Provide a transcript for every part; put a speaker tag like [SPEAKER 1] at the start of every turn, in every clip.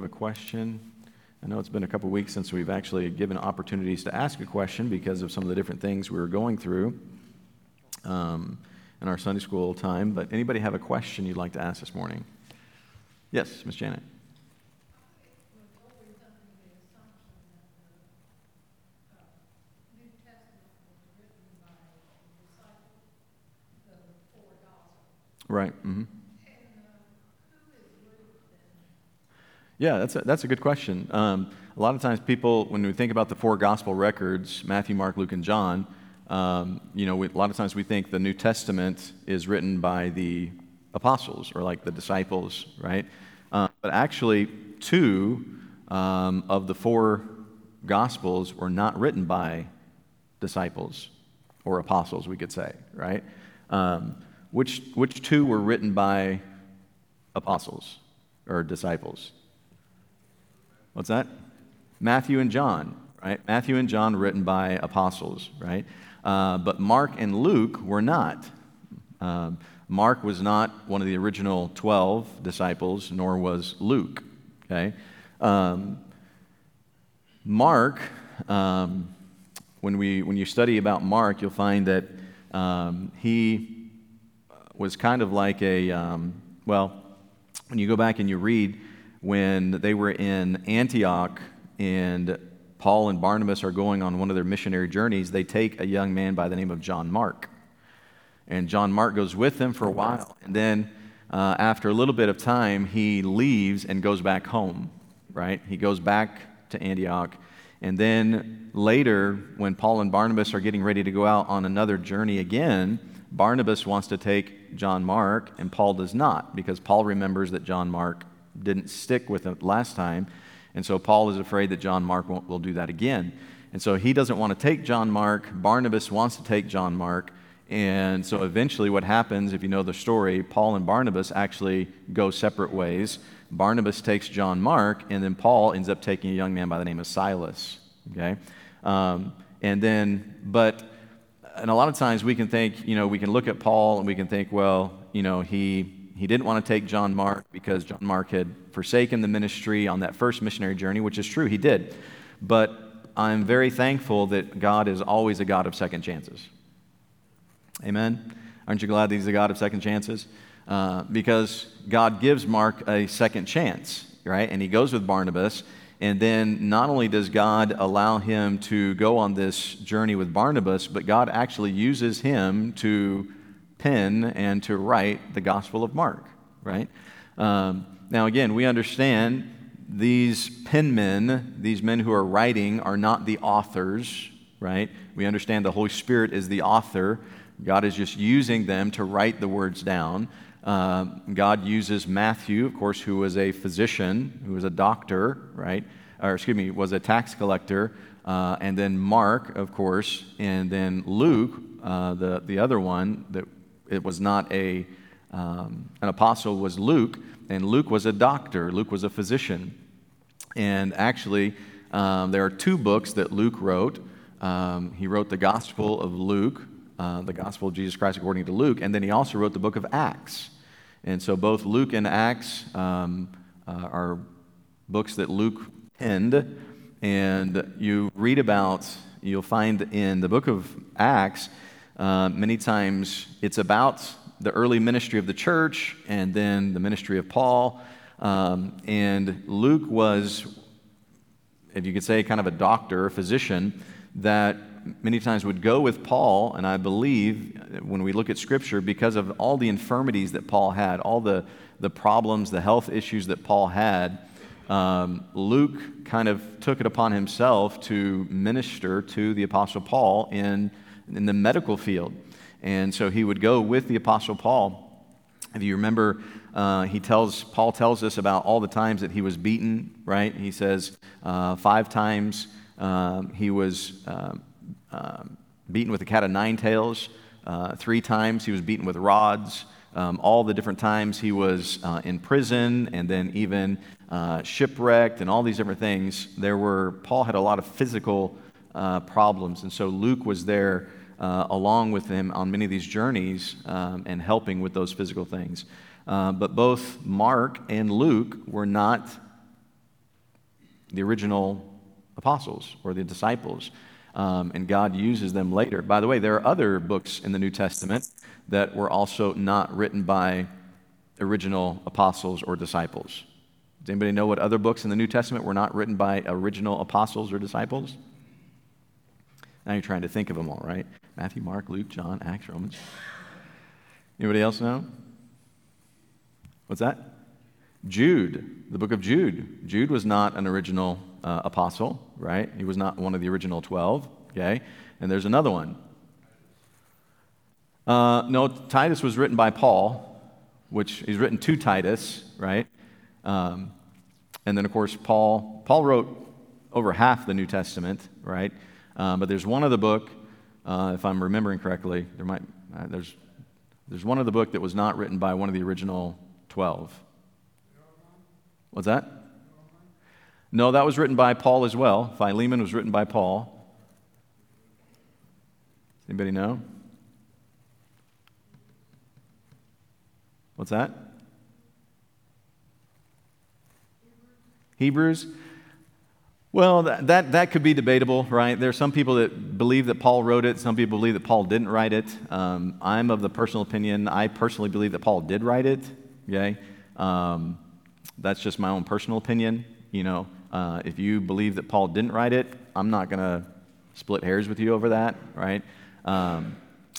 [SPEAKER 1] have a question? I know it's been a couple weeks since we've actually given opportunities to ask a question because of some of the different things we were going through um, in our Sunday school time. But anybody have a question you'd like to ask this morning? Yes, Miss Janet. Right. Mm-hmm. Yeah, that's a, that's a good question. Um, a lot of times, people, when we think about the four gospel records Matthew, Mark, Luke, and John um, you know, we, a lot of times we think the New Testament is written by the apostles or like the disciples, right? Uh, but actually, two um, of the four gospels were not written by disciples or apostles, we could say, right? Um, which, which two were written by apostles or disciples? What's that? Matthew and John, right? Matthew and John written by apostles, right? Uh, but Mark and Luke were not. Uh, Mark was not one of the original 12 disciples, nor was Luke, okay? Um, Mark, um, when, we, when you study about Mark, you'll find that um, he was kind of like a, um, well, when you go back and you read when they were in Antioch and Paul and Barnabas are going on one of their missionary journeys, they take a young man by the name of John Mark. And John Mark goes with them for a while. And then, uh, after a little bit of time, he leaves and goes back home, right? He goes back to Antioch. And then later, when Paul and Barnabas are getting ready to go out on another journey again, Barnabas wants to take John Mark, and Paul does not, because Paul remembers that John Mark didn't stick with him last time. And so Paul is afraid that John Mark will do that again. And so he doesn't want to take John Mark. Barnabas wants to take John Mark. And so eventually, what happens, if you know the story, Paul and Barnabas actually go separate ways. Barnabas takes John Mark, and then Paul ends up taking a young man by the name of Silas. Okay? Um, and then, but and a lot of times we can think, you know, we can look at Paul and we can think, well, you know, he he didn't want to take John Mark because John Mark had forsaken the ministry on that first missionary journey, which is true, he did. But I'm very thankful that God is always a God of second chances. Amen? Aren't you glad that He's a God of second chances? Uh, because God gives Mark a second chance, right? And he goes with Barnabas. And then not only does God allow him to go on this journey with Barnabas, but God actually uses him to pen and to write the Gospel of Mark, right? Um, now, again, we understand these penmen, these men who are writing, are not the authors, right? We understand the Holy Spirit is the author. God is just using them to write the words down. Uh, God uses Matthew, of course, who was a physician, who was a doctor, right? Or, excuse me, was a tax collector. Uh, and then Mark, of course, and then Luke, uh, the, the other one that it was not a, um, an apostle, was Luke. And Luke was a doctor, Luke was a physician. And actually, um, there are two books that Luke wrote. Um, he wrote the Gospel of Luke, uh, the Gospel of Jesus Christ according to Luke, and then he also wrote the book of Acts. And so both Luke and Acts um, uh, are books that Luke penned. And you read about, you'll find in the book of Acts, uh, many times it's about the early ministry of the church and then the ministry of Paul. Um, and Luke was, if you could say, kind of a doctor, a physician, that many times would go with Paul, and I believe when we look at Scripture, because of all the infirmities that Paul had, all the, the problems, the health issues that Paul had, um, Luke kind of took it upon himself to minister to the Apostle Paul in, in the medical field. And so he would go with the Apostle Paul. If you remember, uh, he tells, Paul tells us about all the times that he was beaten, right? He says uh, five times um, he was um, um, beaten with a cat of nine tails. Uh, three times he was beaten with rods. Um, all the different times he was uh, in prison and then even uh, shipwrecked and all these different things. There were, Paul had a lot of physical uh, problems. And so Luke was there uh, along with them on many of these journeys um, and helping with those physical things. Uh, but both Mark and Luke were not the original apostles or the disciples. Um, and God uses them later. By the way, there are other books in the New Testament that were also not written by original apostles or disciples. Does anybody know what other books in the New Testament were not written by original apostles or disciples? Now you're trying to think of them all, right? Matthew, Mark, Luke, John, Acts, Romans. Anybody else know? What's that? Jude, the book of Jude. Jude was not an original uh, apostle, right? He was not one of the original 12, okay? And there's another one. Uh, no, Titus was written by Paul, which he's written to Titus, right? Um, and then, of course, Paul, Paul wrote over half the New Testament, right? Um, but there's one of the book, uh, if I'm remembering correctly, there might, uh, there's, there's one of the book that was not written by one of the original 12. What's that? No, that was written by Paul as well. Philemon was written by Paul. Anybody know? What's that? Hebrews? Well, that, that, that, could be debatable, right? There are some people that believe that Paul wrote it, some people believe that Paul didn't write it. Um, I'm of the personal opinion, I personally believe that Paul did write it, okay? Um, that's just my own personal opinion. You know, uh, if you believe that Paul didn't write it, I'm not going to split hairs with you over that, right? Um,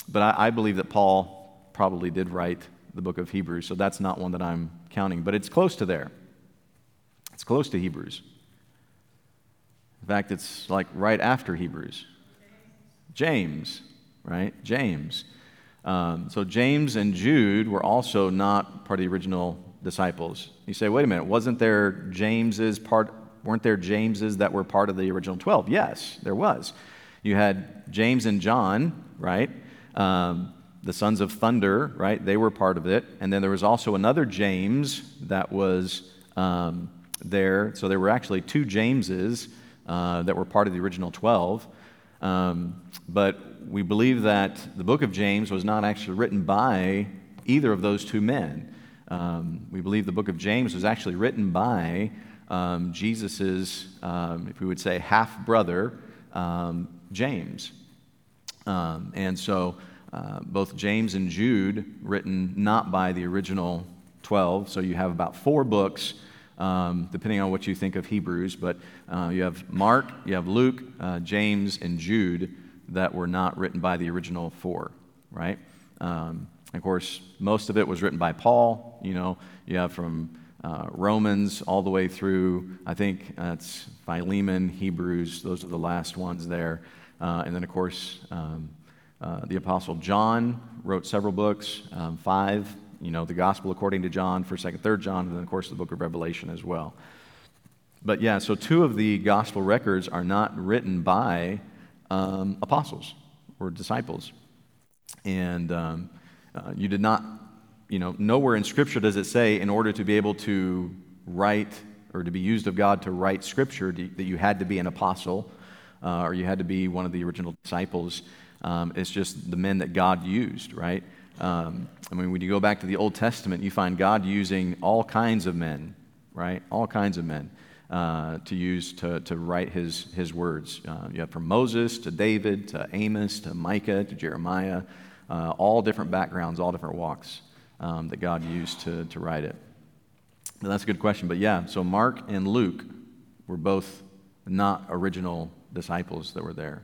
[SPEAKER 1] but I, I believe that Paul probably did write the book of Hebrews, so that's not one that I'm counting, but it's close to there. It's close to Hebrews. In fact, it's like right after Hebrews. James, right? James. Um, so James and Jude were also not part of the original disciples. You say, wait a minute, wasn't there James's part? Weren't there Jameses that were part of the original 12? Yes, there was. You had James and John, right? Um, the sons of thunder, right? They were part of it. And then there was also another James that was um, there. So there were actually two Jameses uh, that were part of the original 12. Um, but we believe that the book of James was not actually written by either of those two men. Um, we believe the book of James was actually written by um, Jesus's, um, if we would say, half brother, um, James. Um, and so uh, both James and Jude, written not by the original 12, so you have about four books um, depending on what you think of Hebrews. But uh, you have Mark, you have Luke, uh, James, and Jude that were not written by the original four, right? Um, of course, most of it was written by Paul. You know, you have from uh, Romans all the way through, I think that's Philemon, Hebrews, those are the last ones there. Uh, and then, of course, um, uh, the Apostle John wrote several books, um, five you know, the gospel according to John, 1st, 2nd, 3rd John, and then, of course, the book of Revelation as well. But yeah, so two of the gospel records are not written by um, apostles or disciples. And um, uh, you did not, you know, nowhere in Scripture does it say in order to be able to write or to be used of God to write Scripture that you had to be an apostle uh, or you had to be one of the original disciples. Um, it's just the men that God used, right? Um, I mean, when you go back to the Old Testament, you find God using all kinds of men, right? All kinds of men uh, to use to, to write his, his words. Uh, you have from Moses to David to Amos to Micah to Jeremiah, uh, all different backgrounds, all different walks um, that God used to, to write it. Now, that's a good question. But yeah, so Mark and Luke were both not original disciples that were there,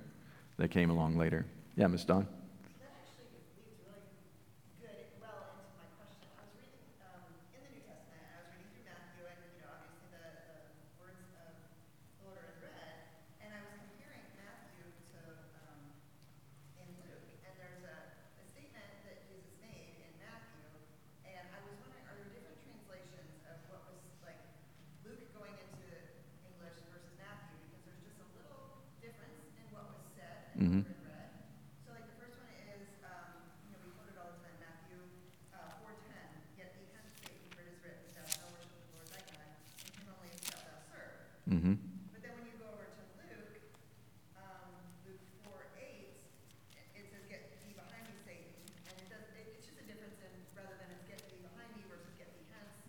[SPEAKER 1] that came along later. Yeah, Miss Dawn?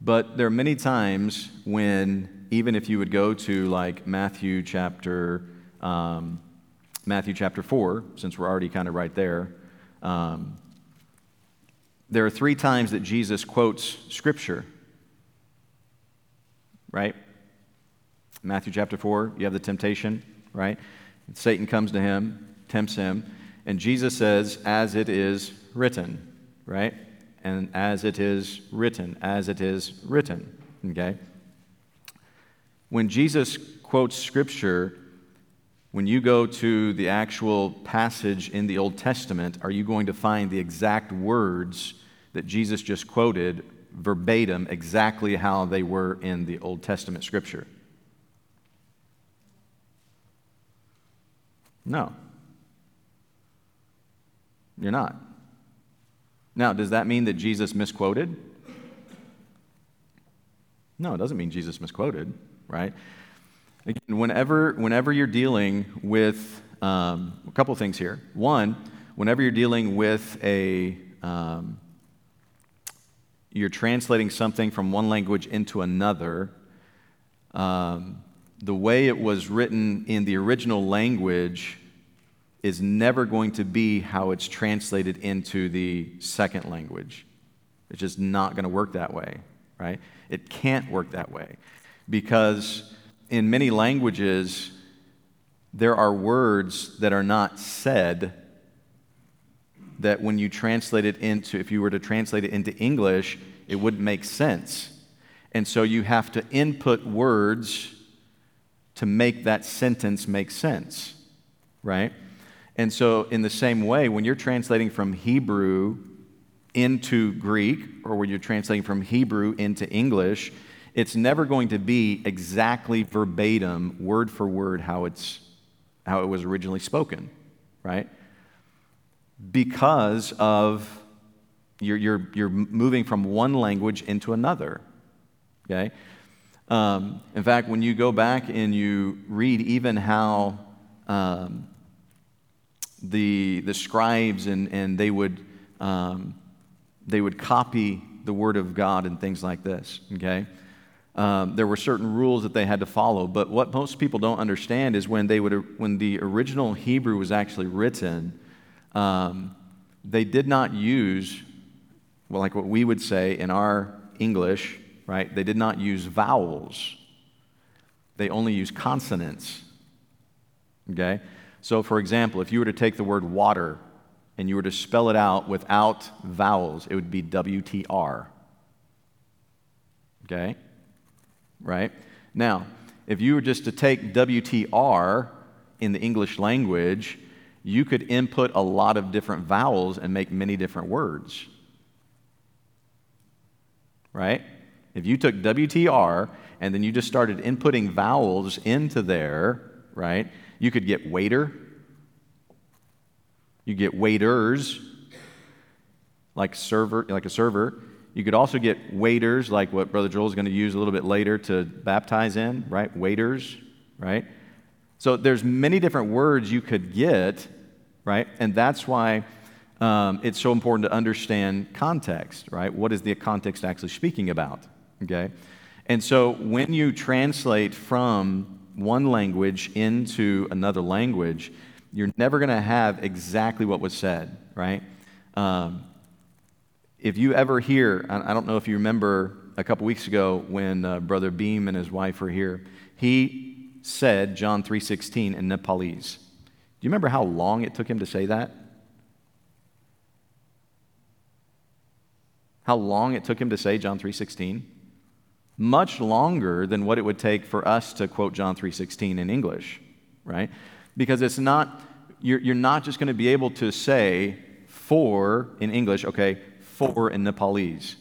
[SPEAKER 1] But there are many times when, even if you would go to like Matthew chapter, um, Matthew chapter 4, since we're already kind of right there, um, there are three times that Jesus quotes Scripture, right? Matthew chapter 4, you have the temptation, right? Satan comes to him, tempts him, and Jesus says, as it is written, right? And as it is written, as it is written, okay? When Jesus quotes Scripture, when you go to the actual passage in the Old Testament, are you going to find the exact words that Jesus just quoted verbatim, exactly how they were in the Old Testament Scripture? No. You're not. Now, does that mean that Jesus misquoted? No, it doesn't mean Jesus misquoted, right? Again, whenever, whenever you're dealing with um, a couple things here. One, whenever you're dealing with a, um, you're translating something from one language into another, um, the way it was written in the original language is never going to be how it's translated into the second language. It's just not going to work that way, right? It can't work that way because in many languages, there are words that are not said that when you translate it into, if you were to translate it into English, it wouldn't make sense. And so you have to input words to make that sentence make sense, right? And so, in the same way, when you're translating from Hebrew into Greek, or when you're translating from Hebrew into English, it's never going to be exactly verbatim, word for word, how, it's, how it was originally spoken, right? Because of you're, you're, you're moving from one language into another, okay? Um, in fact, when you go back and you read even how um, the, the scribes and, and they, would, um, they would copy the word of God and things like this, okay? Um, there were certain rules that they had to follow. But what most people don't understand is when, they would, when the original Hebrew was actually written, um, they did not use, well, like what we would say in our English, right? They did not use vowels, they only used consonants. Okay? So, for example, if you were to take the word water and you were to spell it out without vowels, it would be WTR. Okay? right? Now, if you were just to take WTR in the English language, you could input a lot of different vowels and make many different words. Right? If you took WTR and then you just started inputting vowels into there, right? You could get waiter. You get waiters, like server, like a server. You could also get waiters, like what Brother Joel is going to use a little bit later to baptize in, right? Waiters, right? So there's many different words you could get, right? And that's why um, it's so important to understand context, right? What is the context actually speaking about, okay? And so when you translate from one language into another language, you're never going to have exactly what was said, right? Um, if you ever hear, I don't know if you remember a couple weeks ago when uh, Brother Beam and his wife were here, he said John 3.16 in Nepalese. Do you remember how long it took him to say that? How long it took him to say John 3.16? Much longer than what it would take for us to quote John 3.16 in English, right? Because it's not, you're, you're not just going to be able to say for in English, okay, for in Nepalese.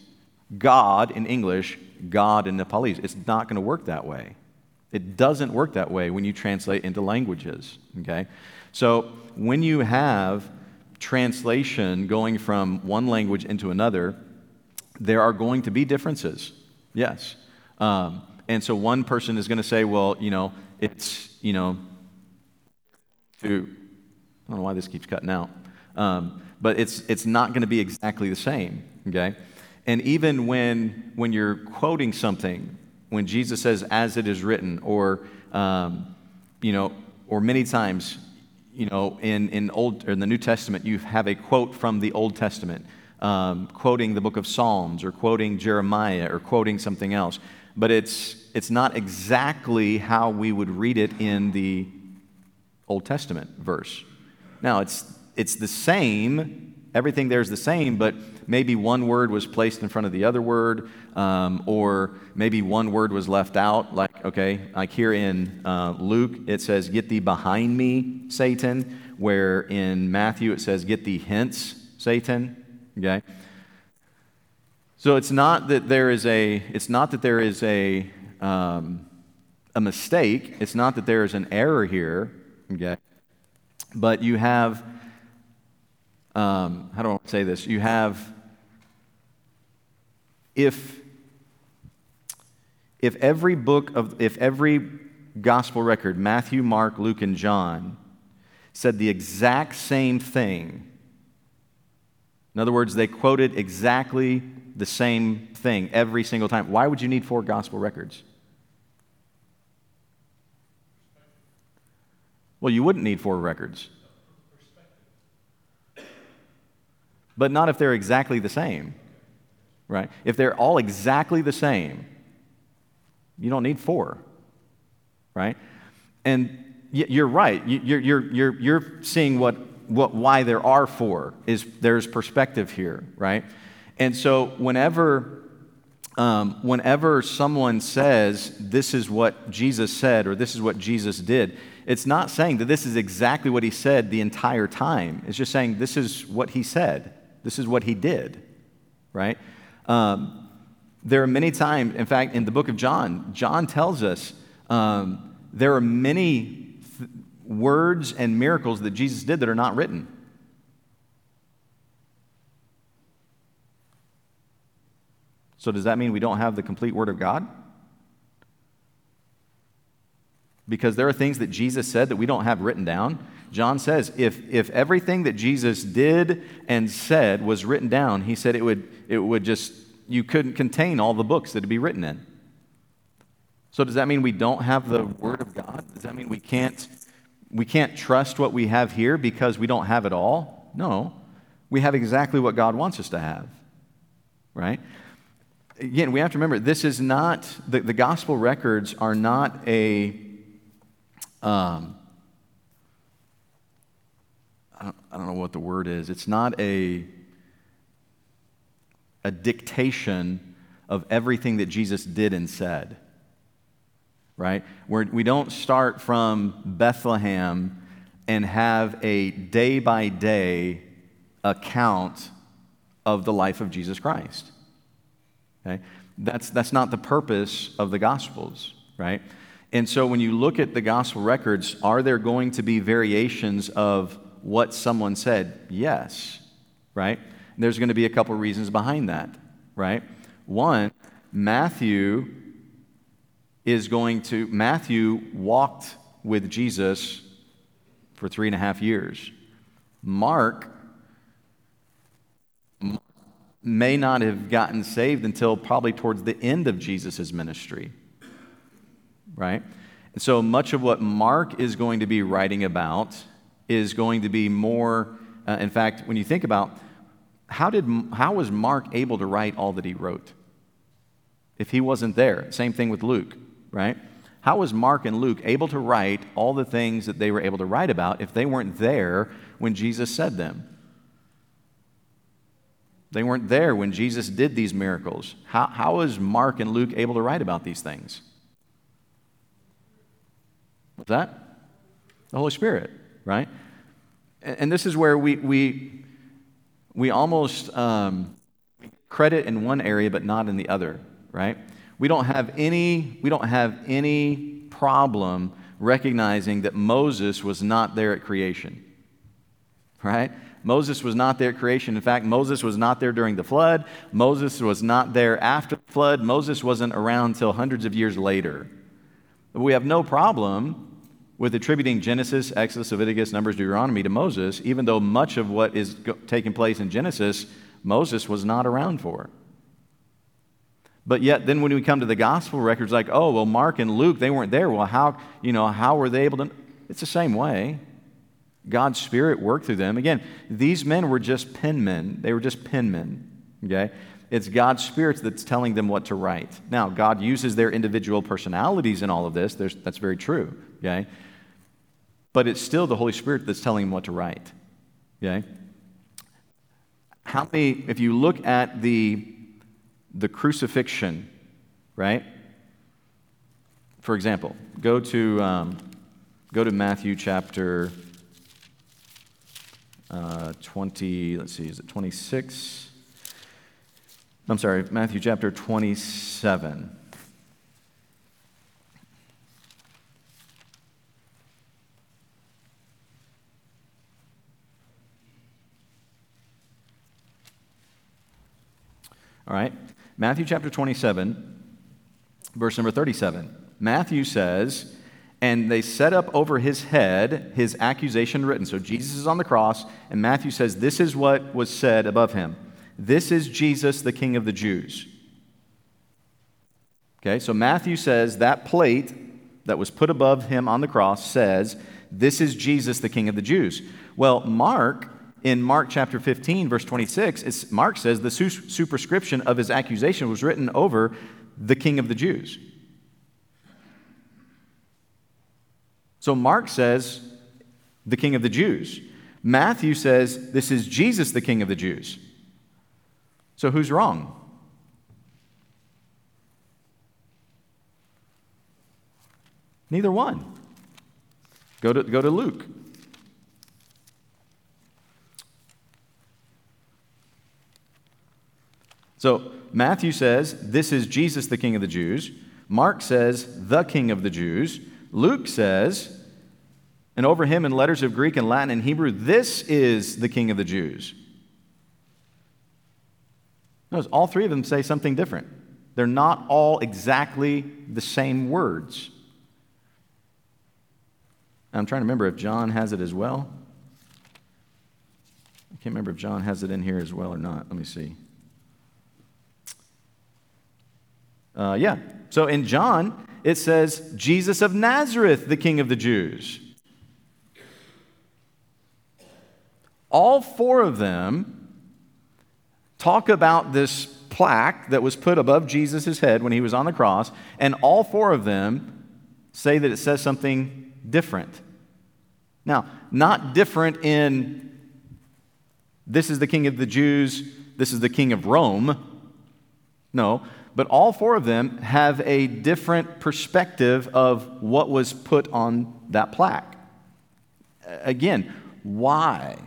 [SPEAKER 1] God in English, God in Nepalese. It's not going to work that way. It doesn't work that way when you translate into languages, okay? So when you have translation going from one language into another, there are going to be differences, yes. Um, and so one person is going to say, well, you know, it's, you know, to, I don't know why this keeps cutting out, um, but it's, it's not going to be exactly the same, okay? And even when, when you're quoting something, when Jesus says, as it is written, or, um, you know, or many times, you know, in, in, Old, in the New Testament, you have a quote from the Old Testament, um, quoting the book of Psalms, or quoting Jeremiah, or quoting something else. But it's, it's not exactly how we would read it in the Old Testament verse. Now, it's, it's the same, everything there is the same, but maybe one word was placed in front of the other word, um, or maybe one word was left out. Like, okay, like here in uh, Luke, it says, Get thee behind me, Satan, where in Matthew it says, Get thee hence, Satan. Okay? So it's not that there is a, it's not that there is a, um, a mistake. It's not that there is an error here. Okay? But you have, um, how do I say this? You have if if every book of if every gospel record matthew mark luke and john said the exact same thing in other words they quoted exactly the same thing every single time why would you need four gospel records well you wouldn't need four records but not if they're exactly the same right? If they're all exactly the same, you don't need four, right? And you're right. You're, you're, you're, you're seeing what, what, why there are four is there's perspective here, right? And so whenever, um, whenever someone says this is what Jesus said or this is what Jesus did, it's not saying that this is exactly what he said the entire time. It's just saying this is what he said. This is what he did, right? Um, there are many times, in fact, in the book of John, John tells us um, there are many th- words and miracles that Jesus did that are not written. So, does that mean we don't have the complete Word of God? Because there are things that Jesus said that we don't have written down. John says if, if everything that Jesus did and said was written down, he said it would, it would just, you couldn't contain all the books that would be written in. So does that mean we don't have the Word of God? Does that mean we can't, we can't trust what we have here because we don't have it all? No. We have exactly what God wants us to have, right? Again, we have to remember this is not, the, the gospel records are not a, um, I don't, I don't know what the word is. It's not a, a dictation of everything that Jesus did and said, right? Where we don't start from Bethlehem and have a day by day account of the life of Jesus Christ. Okay? That's, that's not the purpose of the Gospels, right? And so when you look at the Gospel records, are there going to be variations of what someone said? Yes, right? There's going to be a couple reasons behind that, right? One, Matthew is going to, Matthew walked with Jesus for three and a half years. Mark may not have gotten saved until probably towards the end of Jesus' ministry, right? And so much of what Mark is going to be writing about is going to be more, uh, in fact, when you think about how, did, how was Mark able to write all that he wrote? If he wasn't there. Same thing with Luke, right? How was Mark and Luke able to write all the things that they were able to write about if they weren't there when Jesus said them? They weren't there when Jesus did these miracles. How, how Mark and Luke able to write about these things? What's that? The Holy Spirit right? And this is where we, we, we almost um, credit in one area but not in the other, right? We don't have any, we don't have any problem recognizing that Moses was not there at creation, right? Moses was not there at creation. In fact, Moses was not there during the flood. Moses was not there after the flood. Moses wasn't around until hundreds of years later. We have no problem with attributing Genesis, Exodus, Leviticus, Numbers, Deuteronomy to Moses, even though much of what is taking place in Genesis, Moses was not around for. But yet, then when we come to the gospel records, like, oh, well, Mark and Luke, they weren't there. Well, how, you know, how were they able to? It's the same way. God's Spirit worked through them. Again, these men were just penmen. They were just penmen, okay? It's God's Spirit that's telling them what to write. Now, God uses their individual personalities in all of this. There's, that's very true, okay? But it's still the Holy Spirit that's telling them what to write, okay? How many, if you look at the, the crucifixion, right? For example, go to, um, go to Matthew chapter uh, 20, let's see, is it 26? I'm sorry, Matthew chapter 27. All right, Matthew chapter 27, verse number 37. Matthew says, and they set up over his head his accusation written. So Jesus is on the cross, and Matthew says, This is what was said above him This is Jesus, the King of the Jews. Okay, so Matthew says that plate that was put above him on the cross says, This is Jesus, the King of the Jews. Well, Mark, in Mark chapter 15, verse 26, Mark says the superscription of his accusation was written over the King of the Jews. So Mark says, the king of the Jews. Matthew says, this is Jesus, the king of the Jews. So who's wrong? Neither one. Go to, go to Luke. So Matthew says, This is Jesus, the King of the Jews. Mark says, The King of the Jews. Luke says, and over him in letters of Greek and Latin and Hebrew, this is the King of the Jews. Notice all three of them say something different. They're not all exactly the same words. I'm trying to remember if John has it as well. I can't remember if John has it in here as well or not. Let me see. Uh, yeah. So in John, it says, Jesus of Nazareth, the King of the Jews. All four of them talk about this plaque that was put above Jesus' head when he was on the cross, and all four of them say that it says something different. Now, not different in this is the king of the Jews, this is the king of Rome. No, but all four of them have a different perspective of what was put on that plaque. Again, why?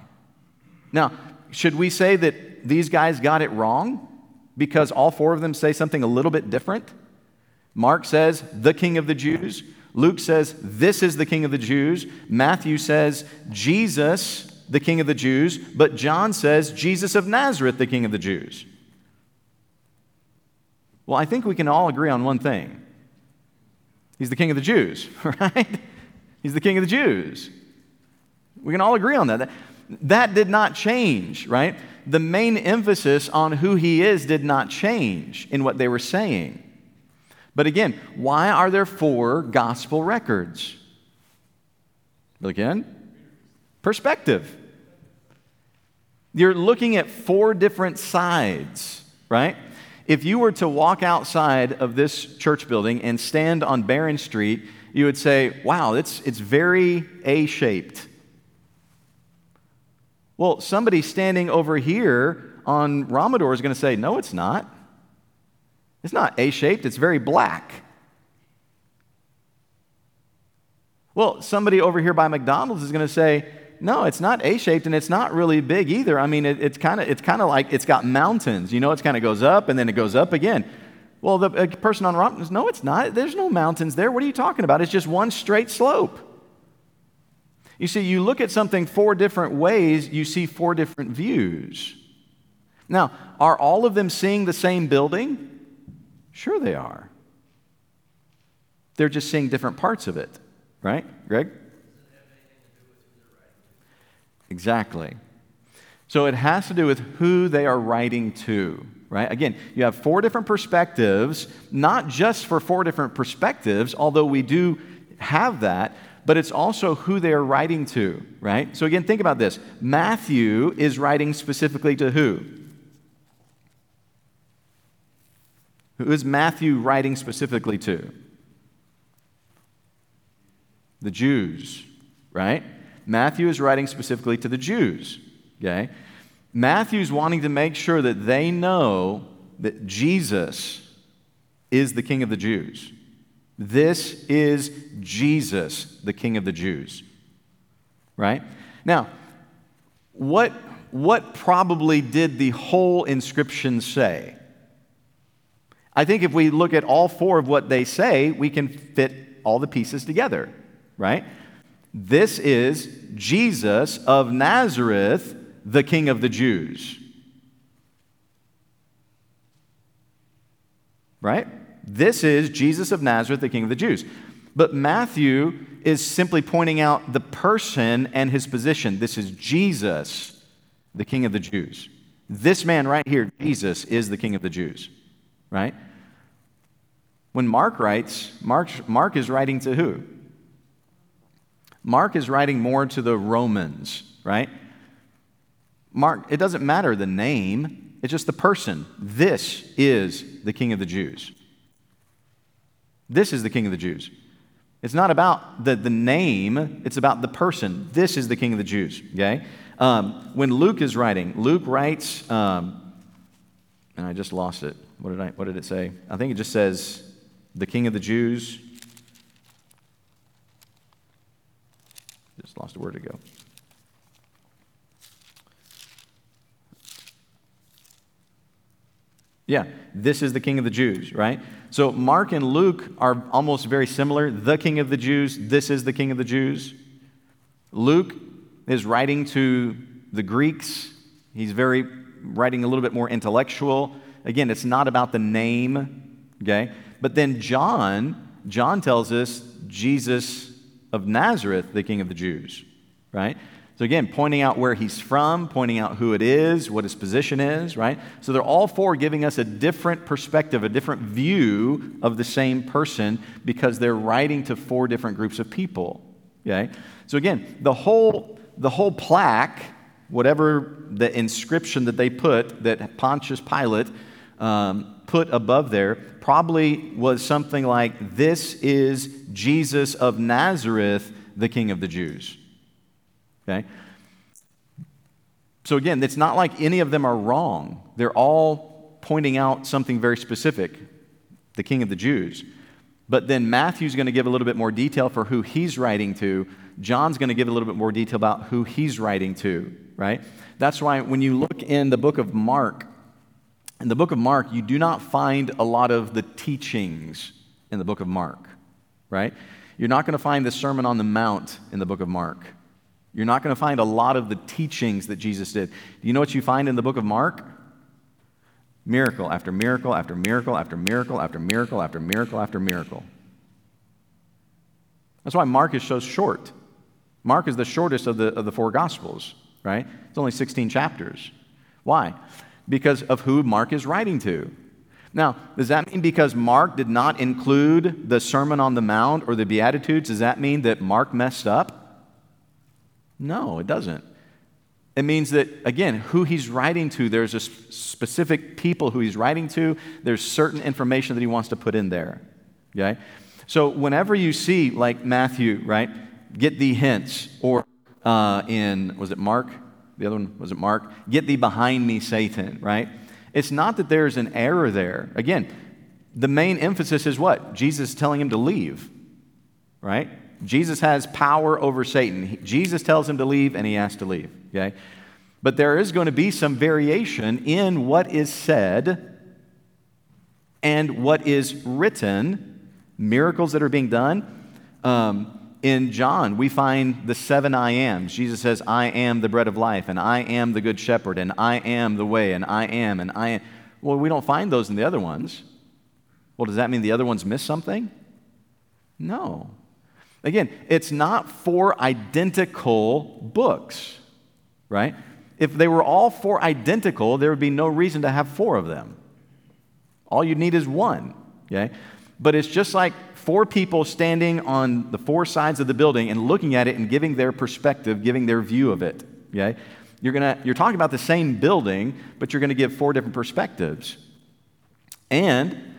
[SPEAKER 1] Now, should we say that these guys got it wrong because all four of them say something a little bit different? Mark says, the king of the Jews. Luke says, this is the king of the Jews. Matthew says, Jesus, the king of the Jews. But John says, Jesus of Nazareth, the king of the Jews. Well, I think we can all agree on one thing He's the king of the Jews, right? He's the king of the Jews. We can all agree on that. That did not change, right? The main emphasis on who he is did not change in what they were saying. But again, why are there four gospel records? Again, perspective. You're looking at four different sides, right? If you were to walk outside of this church building and stand on Barron Street, you would say, wow, it's, it's very A shaped. Well, somebody standing over here on Ramador is going to say, no, it's not. It's not A shaped, it's very black. Well, somebody over here by McDonald's is going to say, no, it's not A-shaped and it's not really big either. I mean, it, it's kind of it's kind of like it's got mountains. You know, it kind of goes up and then it goes up again. Well, the person on the says, no, it's not. There's no mountains there. What are you talking about? It's just one straight slope. You see, you look at something four different ways, you see four different views. Now, are all of them seeing the same building? Sure, they are. They're just seeing different parts of it, right, Greg? Exactly. So it has to do with who they are writing to, right? Again, you have four different perspectives, not just for four different perspectives, although we do have that, but it's also who they are writing to, right? So again, think about this. Matthew is writing specifically to who? Who is Matthew writing specifically to? The Jews, right? Matthew is writing specifically to the Jews, okay? Matthew's wanting to make sure that they know that Jesus is the King of the Jews. This is Jesus, the King of the Jews. Right? Now, what, what probably did the whole inscription say? I think if we look at all four of what they say, we can fit all the pieces together, right? This is Jesus of Nazareth, the King of the Jews. Right? This is Jesus of Nazareth, the King of the Jews. But Matthew is simply pointing out the person and his position. This is Jesus, the King of the Jews. This man right here, Jesus, is the King of the Jews, right? When Mark writes, Mark, Mark is writing to who? Mark is writing more to the Romans, right? Mark, it doesn't matter the name, it's just the person. This is the King of the Jews. This is the King of the Jews. It's not about the, the name, it's about the person. This is the King of the Jews, okay? Um, when Luke is writing, Luke writes, um, and I just lost it. What did, I, what did it say? I think it just says, the King of the Jews. Lost a word to go. Yeah, this is the King of the Jews, right? So Mark and Luke are almost very similar. The King of the Jews, this is the King of the Jews. Luke is writing to the Greeks. He's very writing a little bit more intellectual. Again, it's not about the name, okay? But then John, John tells us Jesus of Nazareth, the King of the Jews, right? So, again, pointing out where he's from, pointing out who it is, what his position is, right? So, they're all four giving us a different perspective, a different view of the same person because they're writing to four different groups of people, okay? So, again, the whole, the whole plaque, whatever the inscription that they put that Pontius Pilate um, put above there, probably was something like, This is Jesus of Nazareth, the King of the Jews. Okay? So again, it's not like any of them are wrong. They're all pointing out something very specific the King of the Jews. But then Matthew's going to give a little bit more detail for who he's writing to. John's going to give a little bit more detail about who he's writing to, right? That's why when you look in the book of Mark, in the book of Mark, you do not find a lot of the teachings in the book of Mark, right? You're not going to find the Sermon on the Mount in the book of Mark. You're not going to find a lot of the teachings that Jesus did. Do you know what you find in the book of Mark? Miracle after miracle after miracle after miracle after miracle after miracle after miracle. That's why Mark is so short. Mark is the shortest of the, of the four Gospels, right? It's only 16 chapters. Why? Because of who Mark is writing to. Now, does that mean because Mark did not include the Sermon on the Mount or the Beatitudes, does that mean that Mark messed up? No, it doesn't. It means that, again, who he's writing to, there's a specific people who he's writing to, there's certain information that he wants to put in there. Okay? So whenever you see, like Matthew, right, get thee hints, or uh, in, was it Mark? The other one, was it Mark? Get thee behind me, Satan, right? It's not that there's an error there. Again, the main emphasis is what? Jesus telling him to leave, right? Jesus has power over Satan. Jesus tells him to leave, and he has to leave. Okay? But there is going to be some variation in what is said and what is written, miracles that are being done. Um, In John, we find the seven I ams. Jesus says, I am the bread of life, and I am the good shepherd, and I am the way, and I am, and I am. Well, we don't find those in the other ones. Well, does that mean the other ones miss something? No. Again, it's not four identical books, right? If they were all four identical, there would be no reason to have four of them. All you need is one, okay? But it's just like four people standing on the four sides of the building and looking at it and giving their perspective, giving their view of it, okay? You're, gonna, you're talking about the same building, but you're going to give four different perspectives. And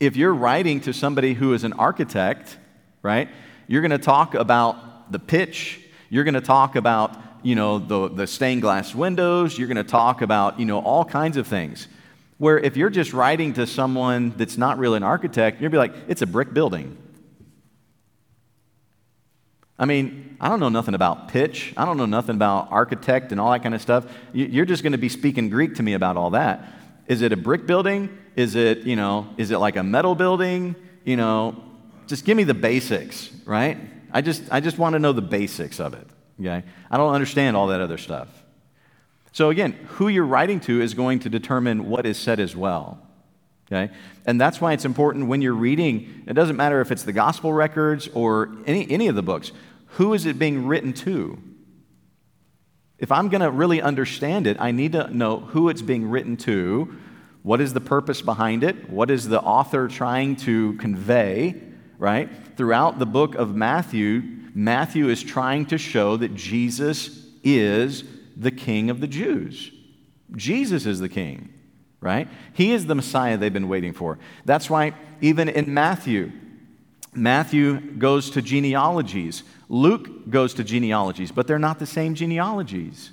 [SPEAKER 1] if you're writing to somebody who is an architect, right, you're going to talk about the pitch, you're going to talk about, you know, the, the stained glass windows, you're going to talk about, you know, all kinds of things. Where if you're just writing to someone that's not really an architect, you'll be like, it's a brick building. I mean, I don't know nothing about pitch. I don't know nothing about architect and all that kind of stuff. You're just going to be speaking Greek to me about all that. Is it a brick building? Is it, you know, is it like a metal building? You know, just give me the basics, right? I just, I just want to know the basics of it, okay? I don't understand all that other stuff. So again, who you're writing to is going to determine what is said as well. Okay? And that's why it's important when you're reading, it doesn't matter if it's the gospel records or any, any of the books, who is it being written to? If I'm going to really understand it, I need to know who it's being written to, what is the purpose behind it, what is the author trying to convey, right? Throughout the book of Matthew, Matthew is trying to show that Jesus is the king of the Jews. Jesus is the king, right? He is the Messiah they've been waiting for. That's why even in Matthew, Matthew goes to genealogies. Luke goes to genealogies, but they're not the same genealogies.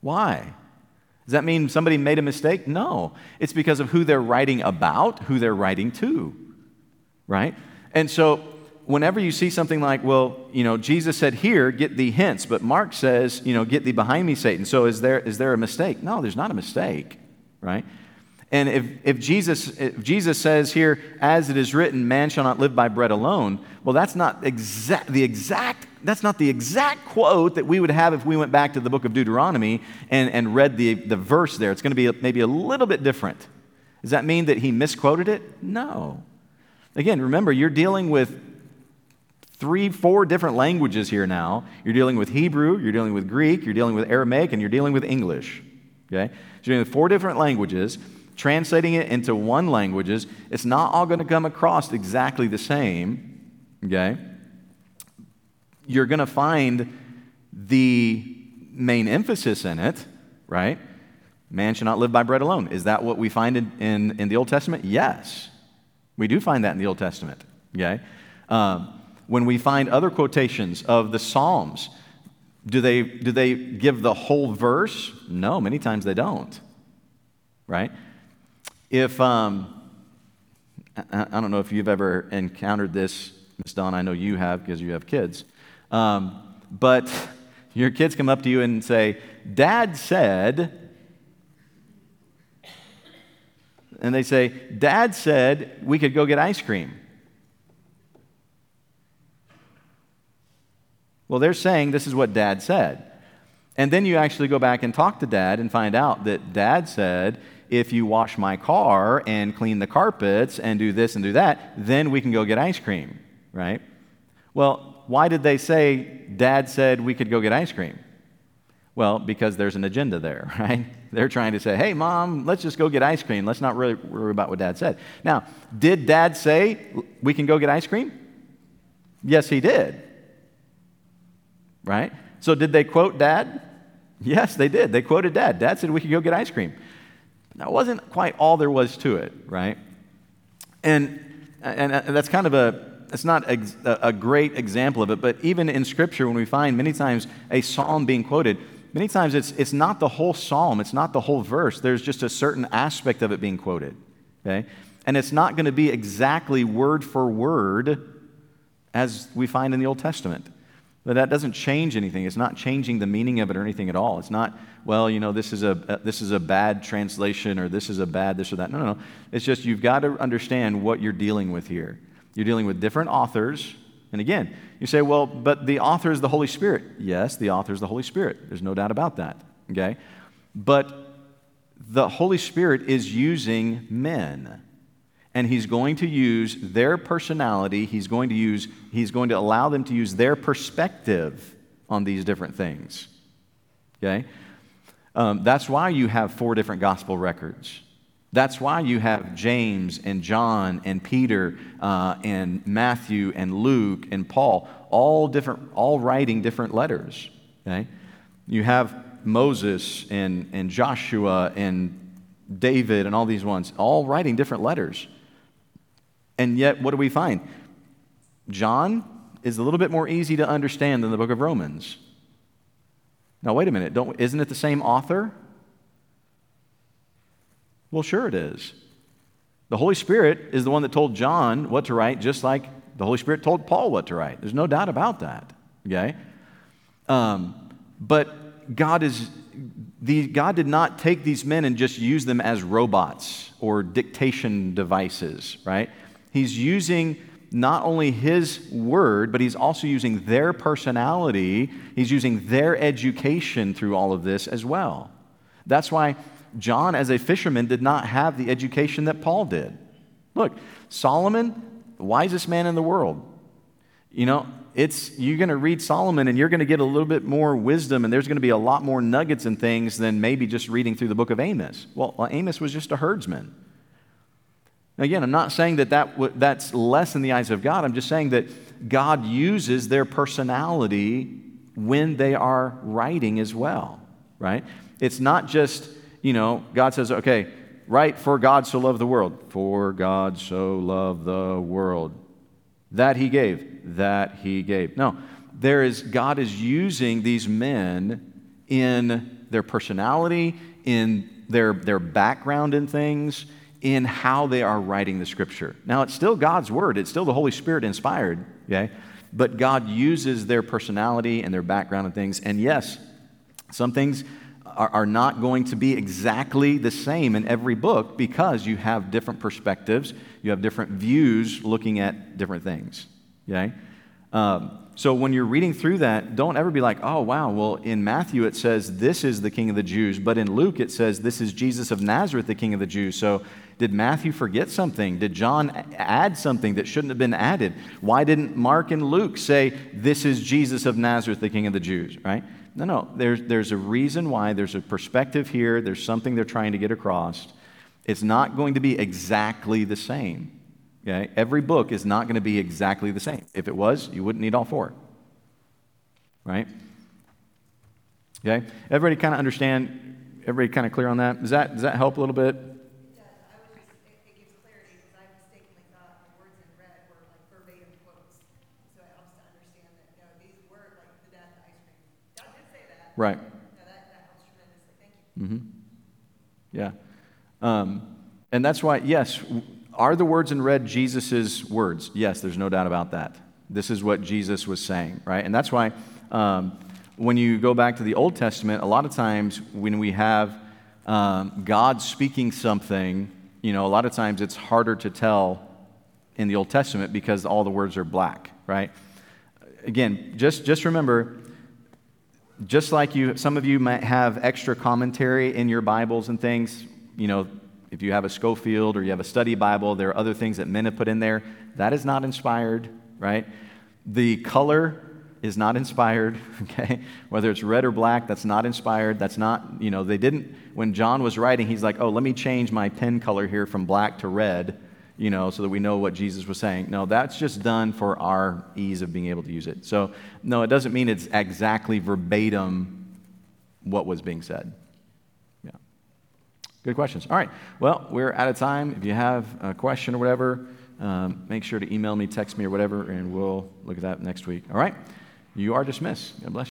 [SPEAKER 1] Why? Does that mean somebody made a mistake? No. It's because of who they're writing about, who they're writing to, right? And so whenever you see something like, well, you know, Jesus said here, get thee hence, but Mark says, you know, get thee behind me, Satan. So is there, is there a mistake? No, there's not a mistake, right? And if, if, Jesus, if Jesus says here, as it is written, man shall not live by bread alone, well, that's not exact, the exact, that's not the exact quote that we would have if we went back to the book of Deuteronomy and, and read the, the verse there. It's going to be maybe a little bit different. Does that mean that he misquoted it? No. Again, remember, you're dealing with three, four different languages here now. You're dealing with Hebrew, you're dealing with Greek, you're dealing with Aramaic, and you're dealing with English. Okay? So you're dealing with four different languages translating it into one languages, it's not all going to come across exactly the same, okay? You're going to find the main emphasis in it, right? Man should not live by bread alone. Is that what we find in, in, in the Old Testament? Yes. We do find that in the Old Testament, okay? Um, when we find other quotations of the Psalms, do they, do they give the whole verse? No, many times they don't, right? If, um, I, I, don't know if you've ever encountered this, Miss Dawn, I know you have because you have kids. Um, but your kids come up to you and say, Dad said, and they say, Dad said we could go get ice cream. Well, they're saying this is what dad said. And then you actually go back and talk to dad and find out that dad said if you wash my car and clean the carpets and do this and do that, then we can go get ice cream, right? Well, why did they say dad said we could go get ice cream? Well, because there's an agenda there, right? They're trying to say, hey, mom, let's just go get ice cream. Let's not really worry about what dad said. Now, did dad say we can go get ice cream? Yes, he did. Right? So, did they quote dad? Yes, they did. They quoted dad. Dad said we could go get ice cream. That wasn't quite all there was to it, right? And, and, uh, that's kind of a, it's not a, a great example of it, but even in Scripture, when we find many times a psalm being quoted, many times it's, it's not the whole psalm, it's not the whole verse. There's just a certain aspect of it being quoted, okay? And it's not going to be exactly word for word as we find in the Old Testament. But that doesn't change anything. It's not changing the meaning of it or anything at all. It's not, well, you know, this is a, uh, this is a bad translation or this is a bad this or that. No, no, no. It's just you've got to understand what you're dealing with here. You're dealing with different authors. And again, you say, well, but the author is the Holy Spirit. Yes, the author is the Holy Spirit. There's no doubt about that. Okay? But the Holy Spirit is using men. And he's going to use their personality, he's going to use, he's going to allow them to use their perspective on these different things. Okay? Um, that's why you have four different gospel records. That's why you have James and John and Peter uh, and Matthew and Luke and Paul, all different, all writing different letters. Okay? You have Moses and, and Joshua and David and all these ones, all writing different letters. And yet, what do we find? John is a little bit more easy to understand than the book of Romans. Now, wait a minute. Don't, isn't it the same author? Well, sure it is. The Holy Spirit is the one that told John what to write, just like the Holy Spirit told Paul what to write. There's no doubt about that. Okay? Um, but God is the, God did not take these men and just use them as robots or dictation devices, right? He's using not only his word, but he's also using their personality. He's using their education through all of this as well. That's why John, as a fisherman, did not have the education that Paul did. Look, Solomon, the wisest man in the world. You know, it's you're going to read Solomon and you're going to get a little bit more wisdom and there's going to be a lot more nuggets and things than maybe just reading through the book of Amos. Well, Amos was just a herdsman. Again, I'm not saying that, that that's less in the eyes of God. I'm just saying that God uses their personality when they are writing as well, right? It's not just you know, God says, okay, write for God so loved the world. For God so loved the world. That he gave. That he gave. No, there is, God is using these men in their personality, in their, their background in things, in how they are writing the scripture. Now, it's still God's word, it's still the Holy Spirit inspired, okay? But God uses their personality and their background and things. And yes, some things are, are not going to be exactly the same in every book because you have different perspectives, you have different views looking at different things. Okay? Um, so when you're reading through that, don't ever be like, oh, wow, well, in Matthew it says this is the king of the Jews, but in Luke it says this is Jesus of Nazareth, the king of the Jews. So did Matthew forget something? Did John add something that shouldn't have been added? Why didn't Mark and Luke say this is Jesus of Nazareth, the king of the Jews, right? No, no. There's, there's a reason why. There's a perspective here. There's something they're trying to get across. It's not going to be exactly the same. Okay? Every book is not going to be exactly the same. If it was, you wouldn't need all four. Right? Okay? Everybody kind of understand? Everybody kind of clear on that? Does that, does that help a little bit? Right. Yeah, that, that. Mm-hmm. Yeah. Um, and that's why, yes, are the words in red Jesus' words? Yes, there's no doubt about that. This is what Jesus was saying, right? And that's why um, when you go back to the Old Testament, a lot of times when we have um, God speaking something, you know, a lot of times it's harder to tell in the Old Testament because all the words are black, right? Again, just, just remember just like you, some of you might have extra commentary in your Bibles and things, you know, if you have a Scofield or you have a study Bible, there are other things that men have put in there. That is not inspired, right? The color is not inspired, okay? Whether it's red or black, that's not inspired. That's not, you know, they didn't, when John was writing, he's like, oh, let me change my pen color here from black to red you know, so that we know what Jesus was saying. No, that's just done for our ease of being able to use it. So, no, it doesn't mean it's exactly verbatim what was being said. Good questions. All right. Well, we're out of time. If you have a question or whatever, um, make sure to email me, text me, or whatever, and we'll look at that next week. All right. You are dismissed. God bless you.